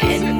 And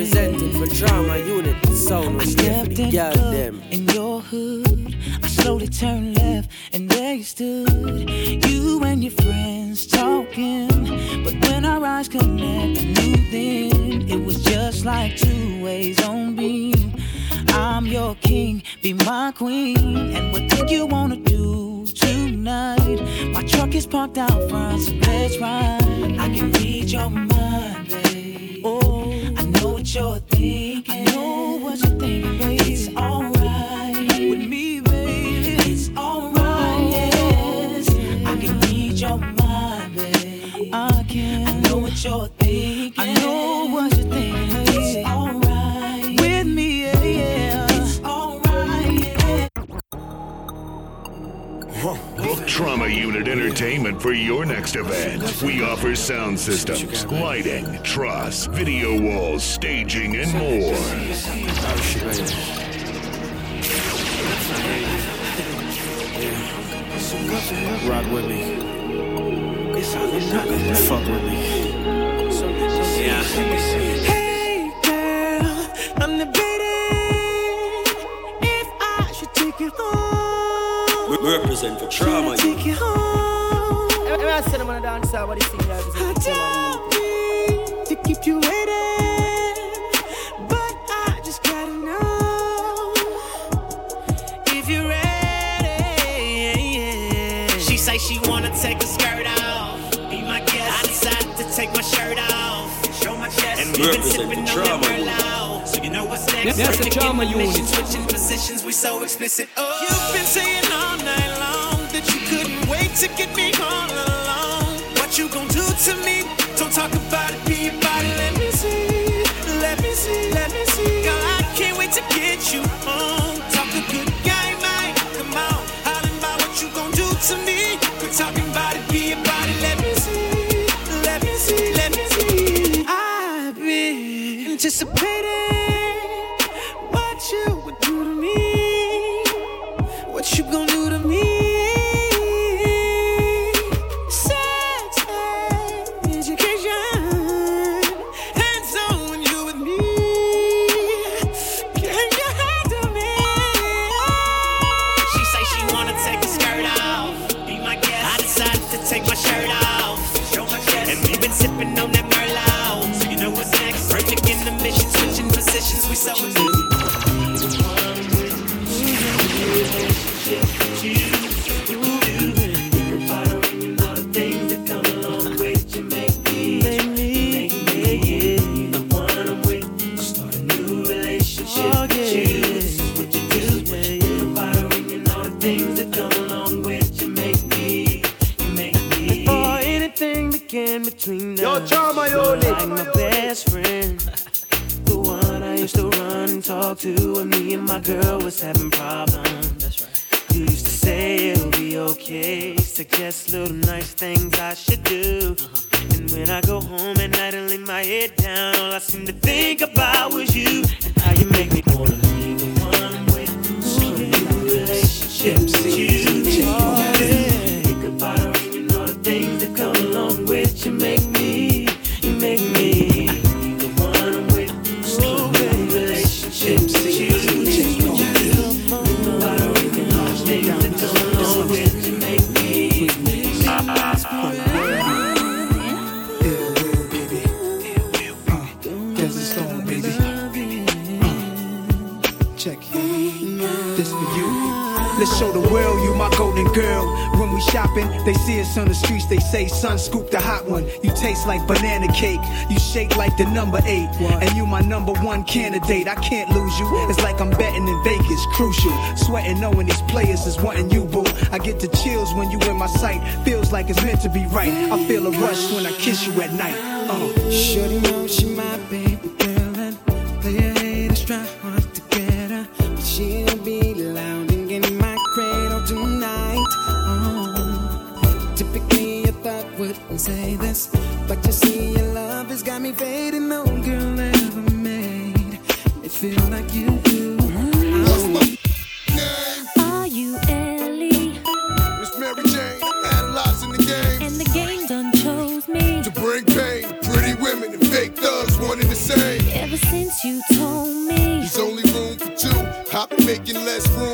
representing for Trauma Unit. Sound was there for Stepped the in girl them. in your hood. I slowly turned left, and there you stood. You and your friends talking, but when our eyes connect, I knew then it was just like two ways on beam. I'm your king, be my queen, and what do you wanna do tonight? My truck is parked out front, so let's ride. I can read your mind, what you're thinking. I know what you're thinking, babe. It's alright with me, baby. It's alright, yes. I can read your mind, babe. I can. I know what you're thinking. I know what Trauma Unit Entertainment for your next event. We offer sound systems, lighting, truss, video walls, staging, and more. Rock with me. Fuck with me. Yeah. Hey girl, I'm debating if I should take you home. We represent for trauma Should I take you home? I said I'm gonna dance out, what do you think? I represent don't mean to keep you waiting, but I just gotta know if you're ready. She say she wanna take her skirt off. Be my guest. I decided to take my shirt off. Show my chest. And we've been Represent sipping on that trauma Merlot. So you know what's next. That's the Perfect trauma in unit. Switching positions, we so explicit. Oh. You've been saying all night long that you couldn't wait to get me all alone. What you gon' do to me? Don't talk about it, be about it. Let me see, let me see, let me see. Girl, I can't wait to get you home. Talk a good game, man. Come on, hollering about what you gon' do to me. Quit talking Or anything that can between us. Yo, Trauma You're Unit. like my best friend. The one I used to run and talk to when me and my girl was having problems. That's right. You used to say it'll be okay. Suggest little nice things I should do. Uh-huh. And when I go home at night and lay my head down, all I seem to think about was you and how you make me wanna be relationships. You, Let's show the world you my golden girl. When we shopping, they see us on the streets. They say, "Son, scoop the hot one." You taste like banana cake. You shake like the number eight, and you my number one candidate. I can't lose you. It's like I'm betting in Vegas. Crucial. Sweating knowing these players is wanting you, boo. I get the chills when you in my sight. Feels like it's meant to be right. I feel a rush when I kiss you at night. Uh. Shorty know she my baby wouldn't say this, but you see your love has got me fading. No girl ever made me feel like you do. Are you Ellie? It's Mary Jane, analyzing the game. And the game done chose me. To bring pain, pretty women and fake thugs, one and the same. Ever since you told me. There's only room for two. I've been making less room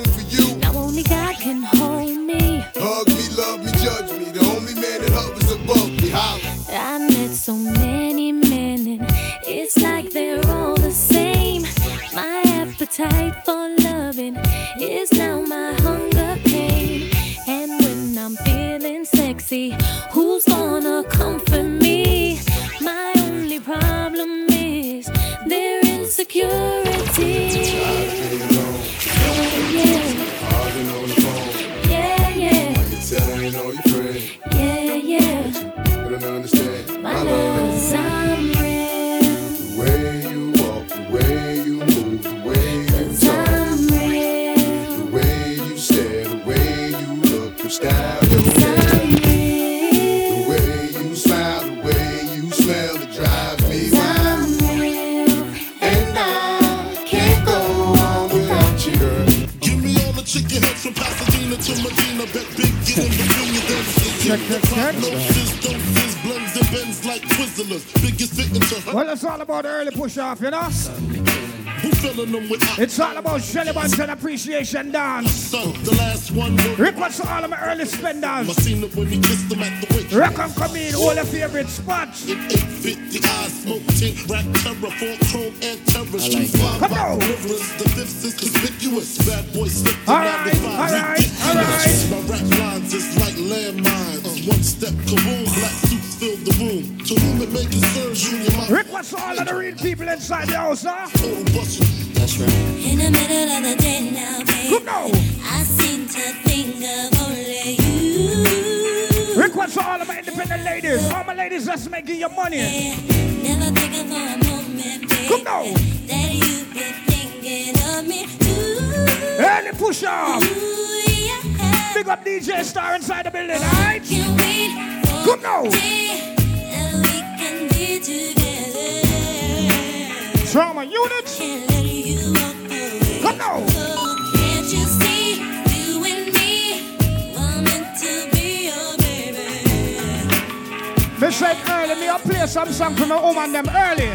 Well, it's all about early push off, you know? Who filling them with It's all about Shelly Buns and Appreciation Dance. son? The last one was Request to all of my early I spenders. seen it when he kissed them at the witch. Rock and come in, all your favorite spots. In 850 eyes, smoke tint, rap terror, full chrome and terror. Street five, Come rock on. rivers, the fifth is conspicuous. Bad boy slipped All and right, now they all find right, all My rap lines is like landmines. One step kaboom, black suits fill the room. To whom it may concern you, you Request all of the real people inside the house, huh? total bust you. In the middle of the day now, babe. Good now. I seem to think of only you. Request to all of my independent ladies. All my ladies that's making your money. Never think of for a moment, babe. Come now. That you've been thinking of me too. Early push off. Yeah. Big up DJ Star inside the building, alright? For Come now. day that we can be together. Trauma units. Can't let you walk away. Come. Oh, can't you see you and me were meant to be your baby? Me said early, me a play some song for my woman them early.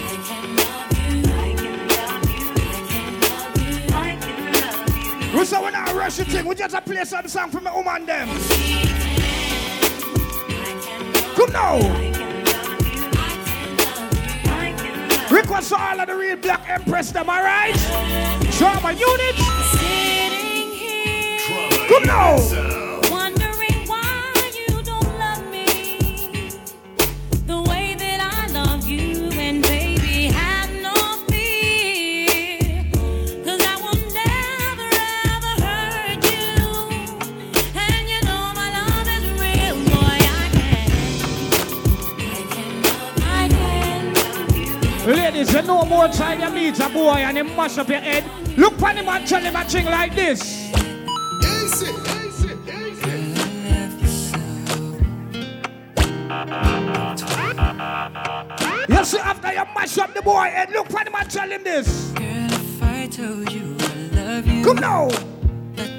I can love you. I can love you. I can love you. I can love you. We say we not rush the thing, we just a play some song for my woman them. Come now. To all of the real black empress them, alright? Sitting here, Come now. Ladies, you know more time you meet a boy and him mash up your head. Look on him and tell him a thing like this. Ace it, ace it, ace it. You see, after you mash up the boy head, look on him and tell him this. Girl, if I told you I love you, Come now. that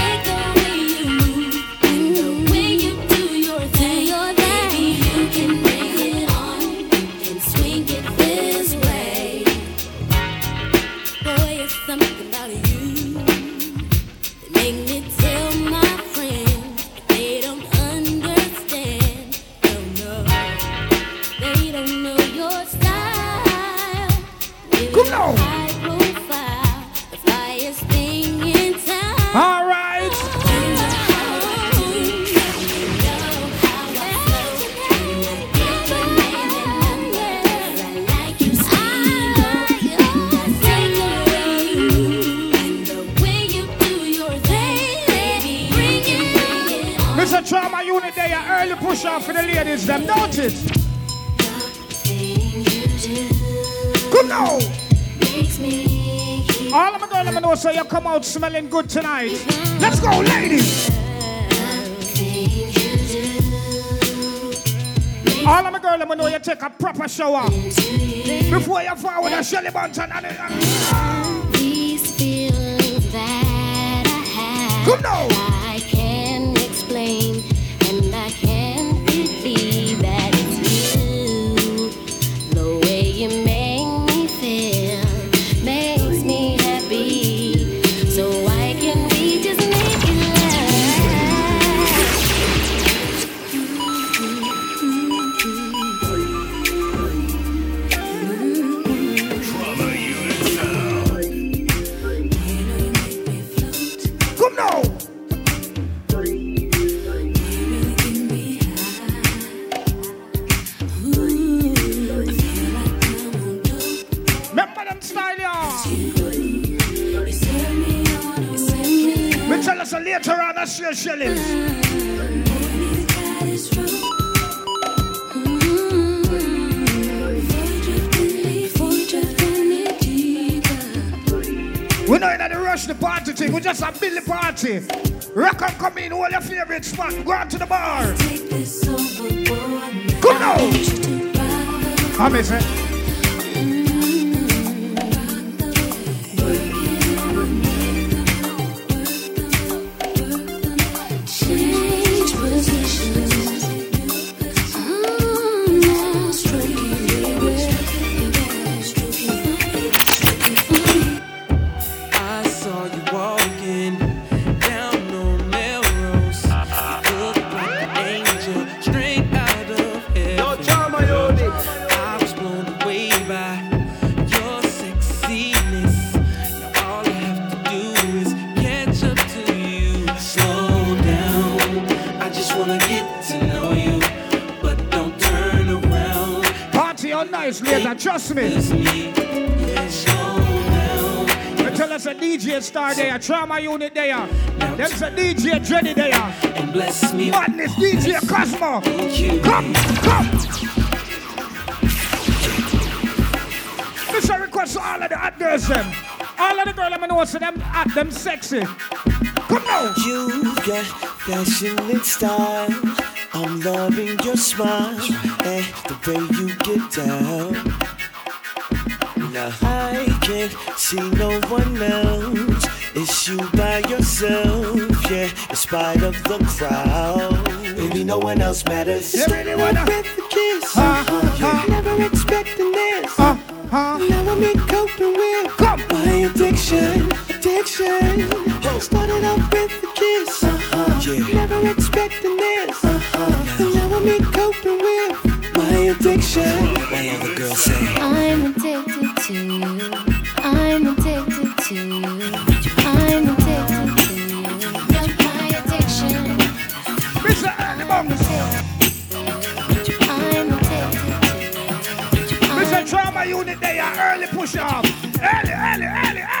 smelling good tonight. Let's go, ladies. All of my girls, let me know you take a proper shower before you fall with a shelly button. And, and, and. Now. party. Rock come in, all your favorite spot. Go out to the bar. Good now. I'm missing. There's a DJ Star there, Trauma Unit there. There's a DJ Dreddy there. And bless me. Madness DJ Cosmo. Come, come. This is a request to all of the hot them. All of the girls I'm know so them at them sexy. Come on. You got fashion and style. I'm loving your smile and eh, the way you get down. Now I can't see no one else. It's you by yourself, yeah. In spite of the crowd, baby, no one else matters. You really wanna- with the kiss? Uh, yeah. Never expecting this. Uh, uh. Now I'm in coping with Come. my addiction, addiction. Started off with the kiss, uh-huh. yeah. Never expecting this. Uh-huh. And now I'm in coping with my addiction. My other girl say. I'm addicted to you. Unit, they are early push off. Early, early, early, early.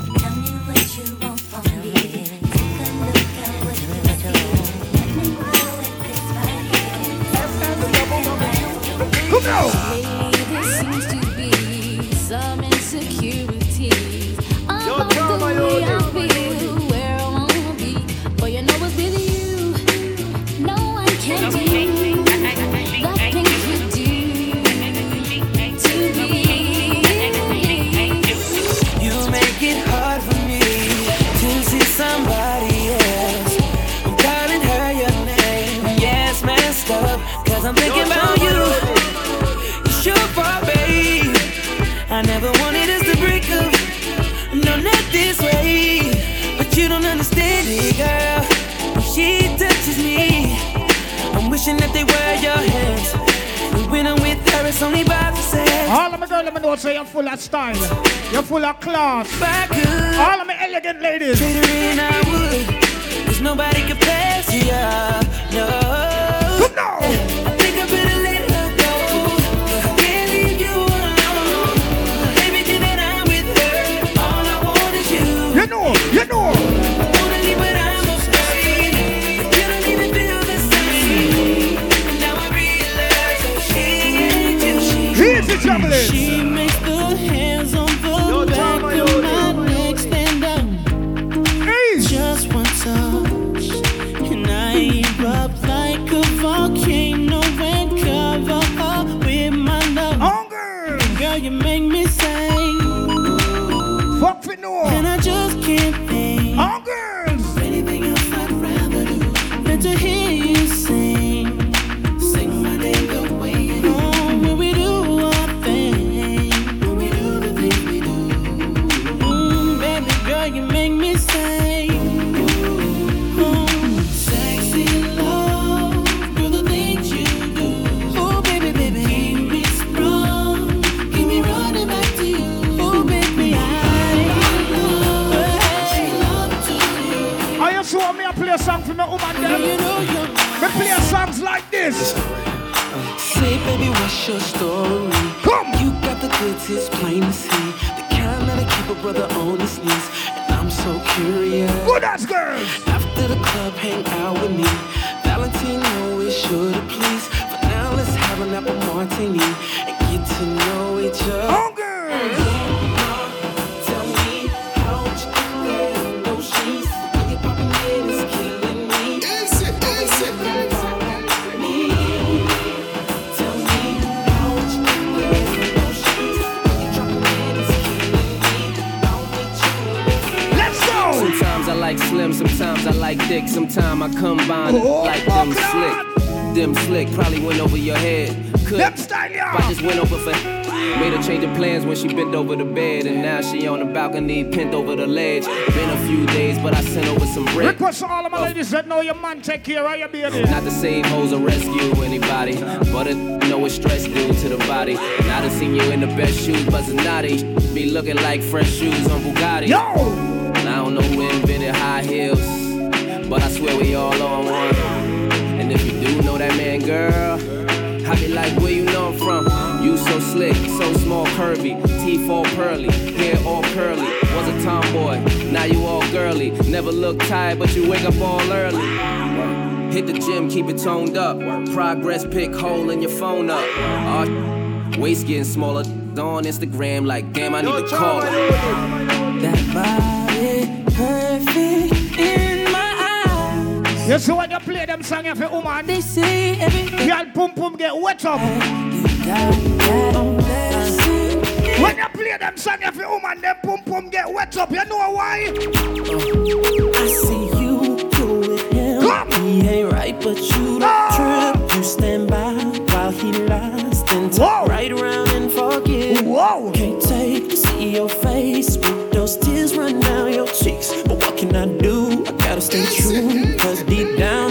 Come now. There seems All of my girls, let me know say you're full of style. You're full of class. All of my elegant ladies. It, it's killing me. I'll meet you Let's go. Sometimes I like slim, sometimes I like thick, sometimes I combine dim slick, probably went over your head. Could style, yeah. I just went over for Made her change of plans when she bent over the bed, and now she on the balcony, pinned over the ledge. Been a few days, but I sent over some bread. Request to all of my oh. ladies that know your man take care of your baby. Not to save hoes or rescue anybody, but it know it's stress due to the body. And I done seen you in the best shoes, buzzing naughty. Be looking like fresh shoes on Bugatti. Yo! And I don't know who invented high heels, but I swear we all on one. You know that man, girl, I be like, where you know I'm from? You so slick, so small, curvy, teeth all pearly, hair all curly. Was a tomboy, now you all girly. Never look tired, but you wake up all early. Hit the gym, keep it toned up. Progress pick hole in your phone up. Aw, waist getting smaller. On Instagram, like damn, I need to call her. That body perfect in my eyes. You see when you play them song a woman, They say everything girl pum pum get wet up. got that blessing. When you play them song a woman, them pum pum get wet up. You know why? I see you, do it. him. Come. He ain't right, but you don't Ah. trip. You stand by while he and Whoa. turn right around and forget. Whoa! Can't take to see your face with those tears run down your cheeks. But what can I do? Stay true. Cause deep down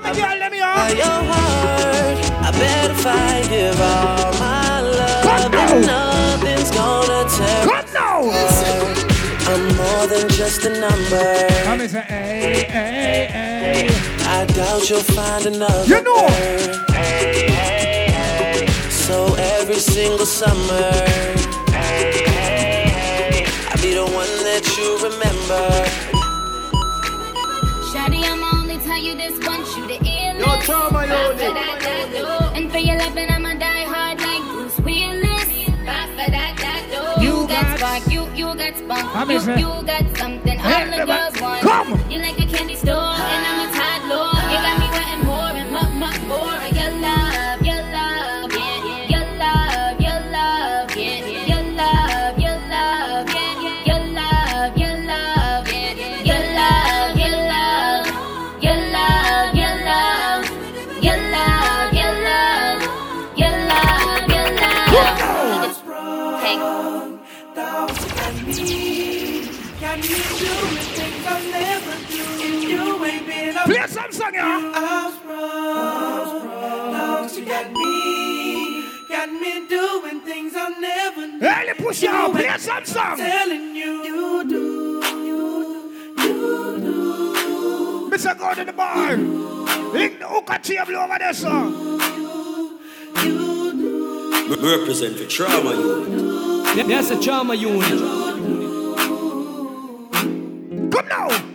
For me, girl, let me your heart, I bet if I give all my love, Come then now. nothing's gonna tear Come now. I'm more than just a number. I me say, hey, hey, hey. I doubt you'll find another. You know. Hey, hey, hey. So every single summer, hey, hey, hey. I'll be the one that you remember. Trauma, yo, Bye for Nick. that, that, do. And for your loving, I'ma die hard like Bruce Willis. Bye for that, that, do. You got spark, you, you got spunk. You, you got something all the girls want. You like a candy store, and I'm Play some song, yeah. Early push out, play some song. Mr. Go to the bar. Link the hookah table over there, sir. Represent for trauma unit. That's a trauma unit. Come now.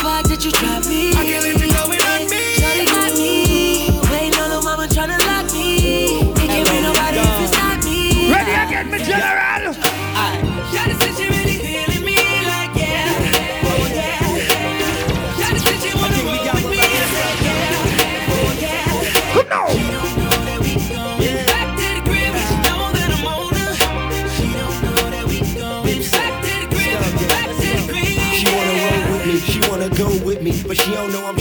Why did you drive me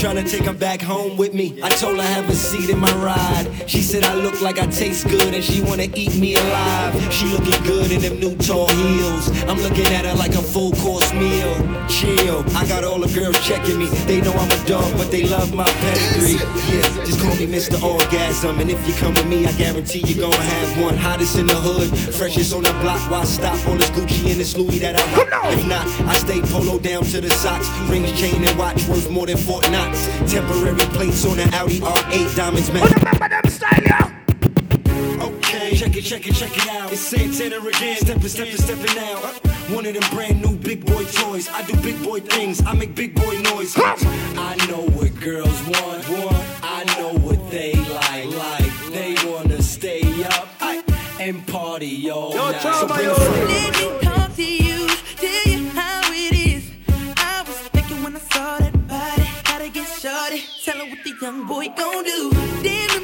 trying to take her back home with me. I told her have a seat in my ride. She said I look like I taste good and she wanna eat me alive. She looking good in them new tall heels. I'm looking at her like a full course meal. Chill, I got all the girls checking me. They know I'm a dog, but they love my pedigree. Yeah, just call me Mr. Orgasm, and if you come with me, I guarantee you gonna have one. Hottest in the hood, freshest on the block. Why stop on this Gucci and this Louis that I rock? If not, I stay polo down to the socks. Rings, chain, and watch worth more than Fortnite. Temporary plates on an Audi R8 diamonds match. Remember them style, yeah. Okay, check it, check it, check it out. It's Santana again, stepping, stepping, stepping out. One of them brand new big boy toys. I do big boy things, I make big boy noise. I know what girls want, want. I know what they like, like. They wanna stay up and party all Yo, night. So Shorty, tell him what the young boy gon' do. Damn,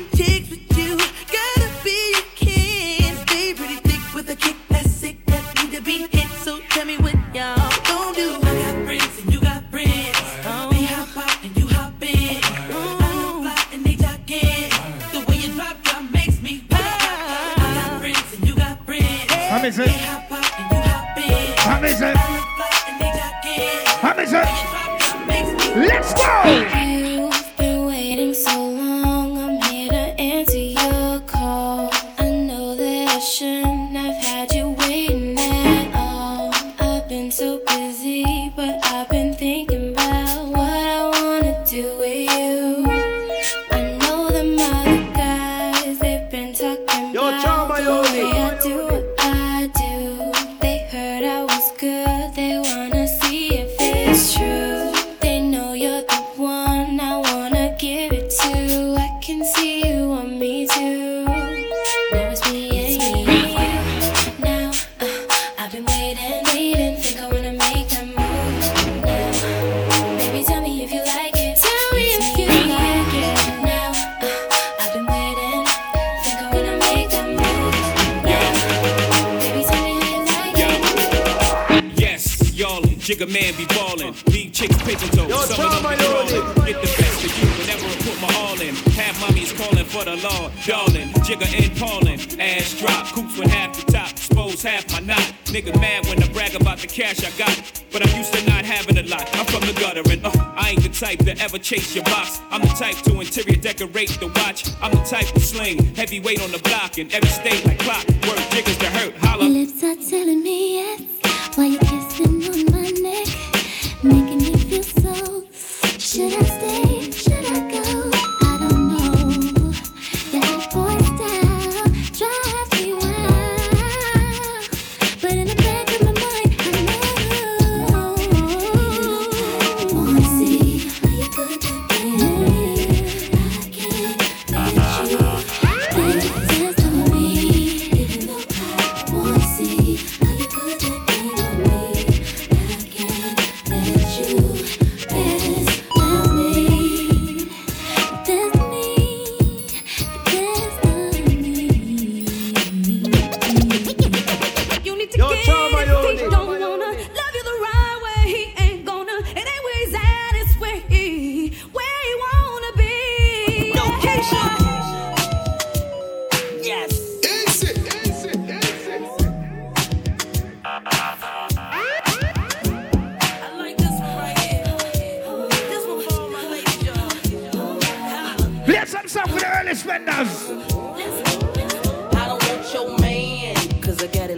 calling for the law, darling. Jigger and Paulin, ass drop, coops with half the top, expose half my knot. Nigga mad when I brag about the cash I got, but I'm used to not having a lot. I'm from the gutter and uh, I ain't the type to ever chase your box. I'm the type to interior decorate the watch. I'm the type to sling heavyweight on the block in every state like clock. Work jiggers to hurt, holla. Your lips are telling me yes, why you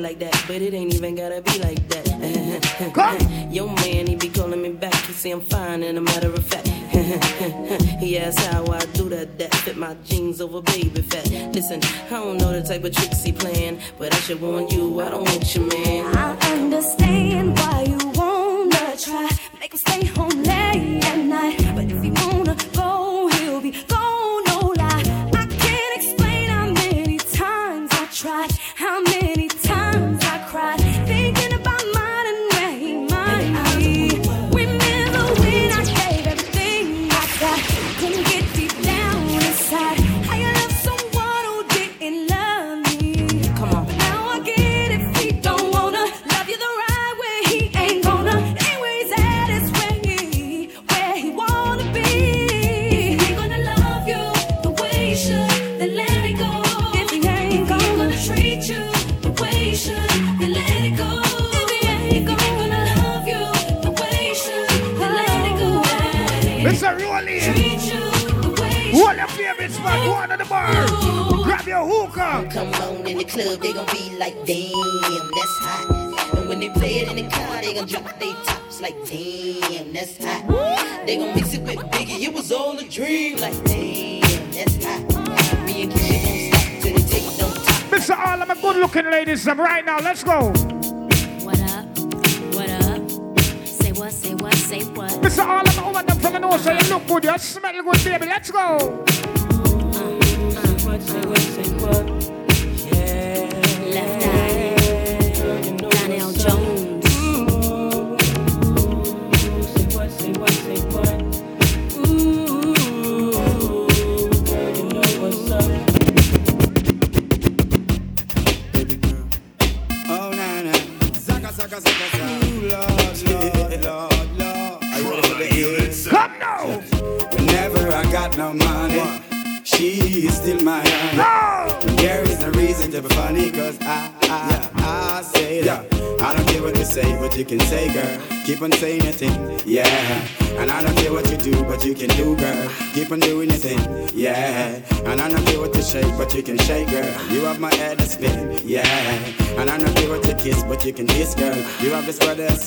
like that, but it ain't even gotta be like that. Yo, man, he be calling me back. He say I'm fine, and a matter of fact. he asked how I do that, that fit my jeans over baby fat. Listen, I don't know the type of tricks he playing, but I should warn you, I don't want you, man. I understand why you wanna try, make him stay home. club, they gon' be like, damn, that's hot. And when they play it in the car, they gon' drop their tops like, damn, that's hot. They gon' mix it with Biggie, it was all a dream, like, damn, that's hot. Me and Keisha gon' stop till they take no top. Mr. All, I'm a good looking ladies, I'm right now, let's go. What up? What up? Say what, say what, say what? Mr. All, I'm over them from the north, so you look good, you smell good, baby, let's go. Uh, uh, uh. what, say what, say what?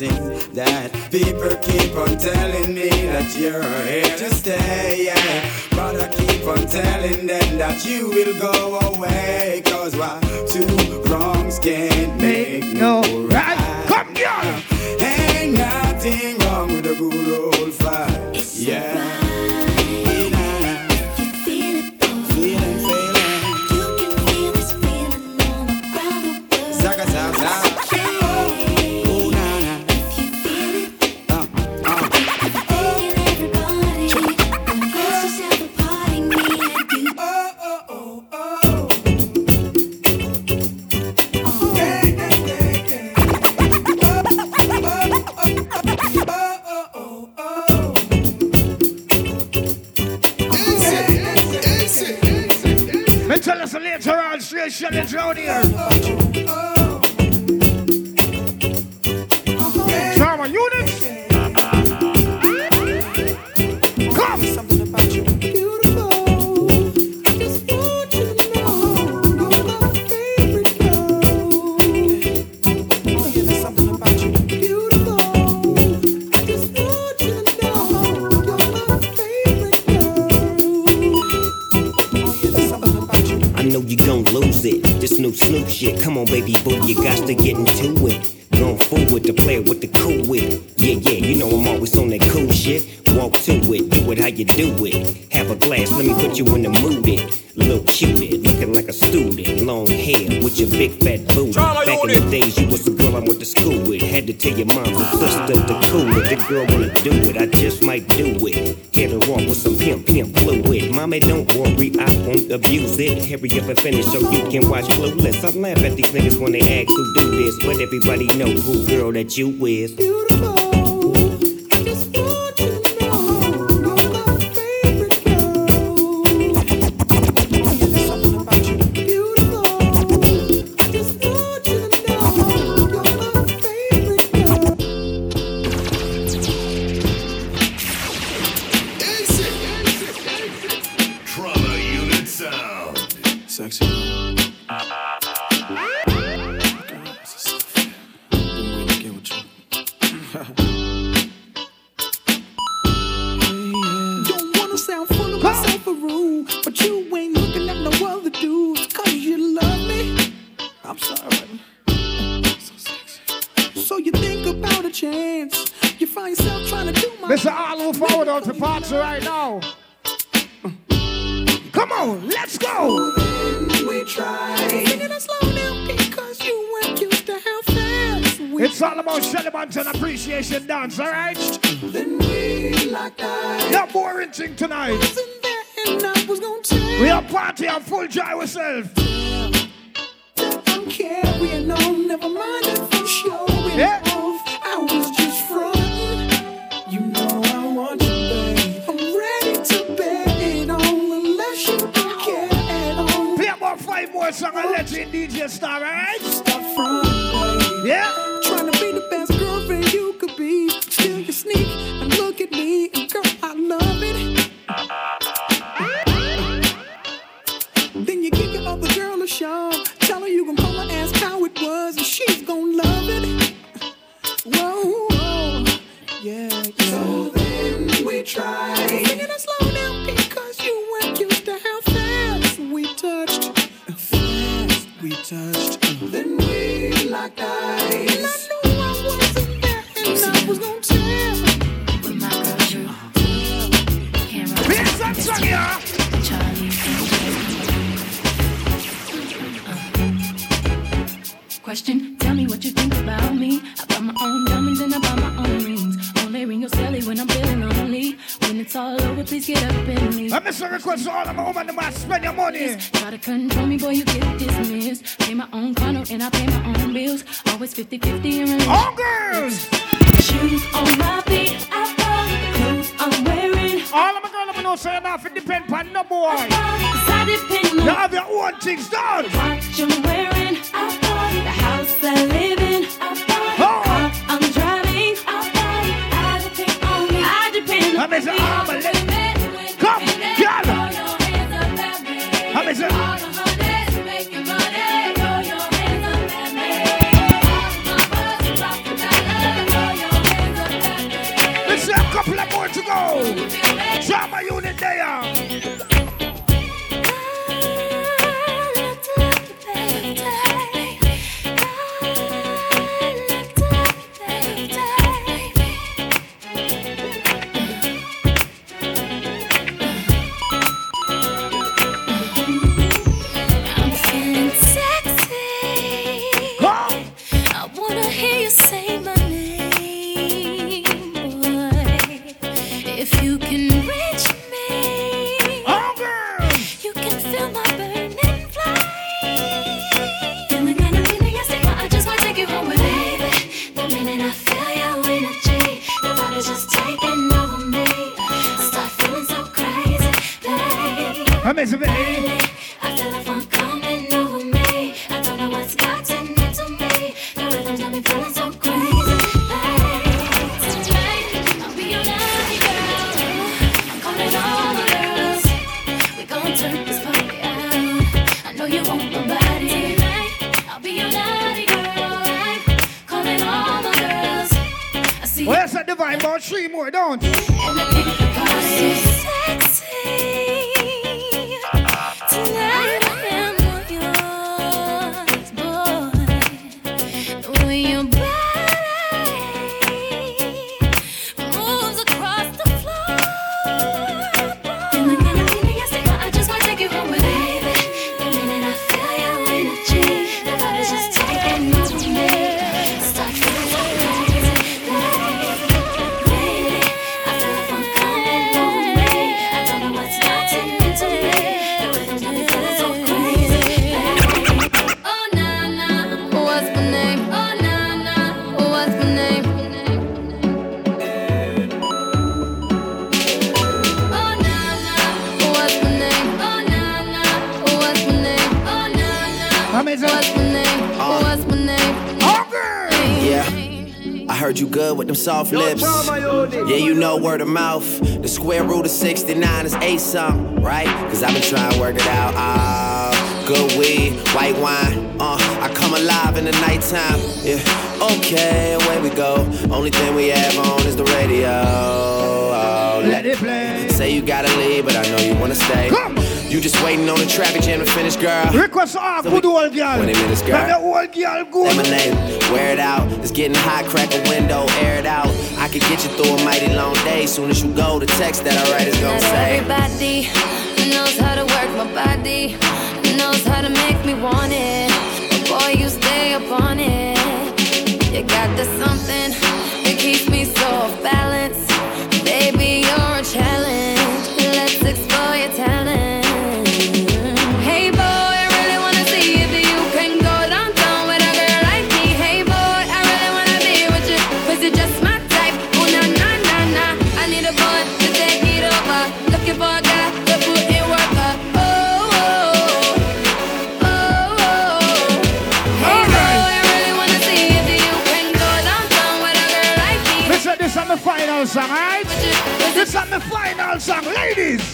that people keep on telling me that you're here to stay. Yeah. But I keep on telling them that you will go laugh at these niggas when they ask who do this, but everybody know who girl that you with. tell her, Sean. Tell her you can pull her ass how it was, and she's gonna love it. Because all I'm over the spend your money. Try to control me, boy, you get dismissed. Pay my own condo and I pay my own bills. Always 50 50 girls! Shoes on my feet, I follow clothes I'm wearing. All of my girls, I'm not saying nothing depend on no boy. You have your own things done. Watch you wearing. soft lips. Yeah, you know word of mouth. The square root of 69 is a something, right? Cause I've been trying to work it out. Ah, good weed, white wine. Uh, I come alive in the nighttime. Yeah, okay, away we go. Only thing we have on is the radio. Oh, let, let it play. Say you gotta leave, but I know you wanna stay. Come. You just waiting on the traffic jam to finish, girl. Request all good old girl. 20 minutes, girl. Let the old girl go. Lemonade, wear it out. It's getting hot, crack a window, air it out. I could get you through a mighty long day. Soon as you go, the text that I write is gonna Not say. everybody knows how to work my body, knows how to make me want it. But boy, you stay up on it. You got the something that keeps me so off balance. Ladies.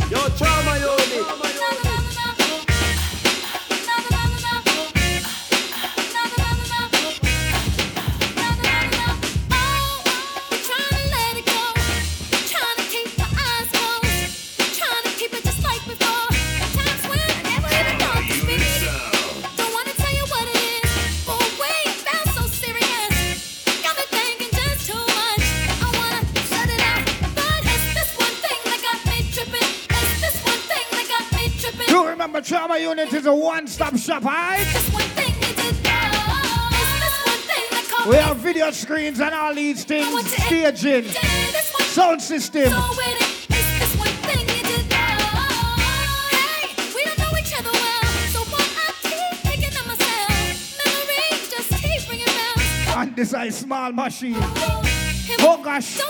We have video screens and all these things, staging, sound system. And this is a small machine. Oh, oh gosh.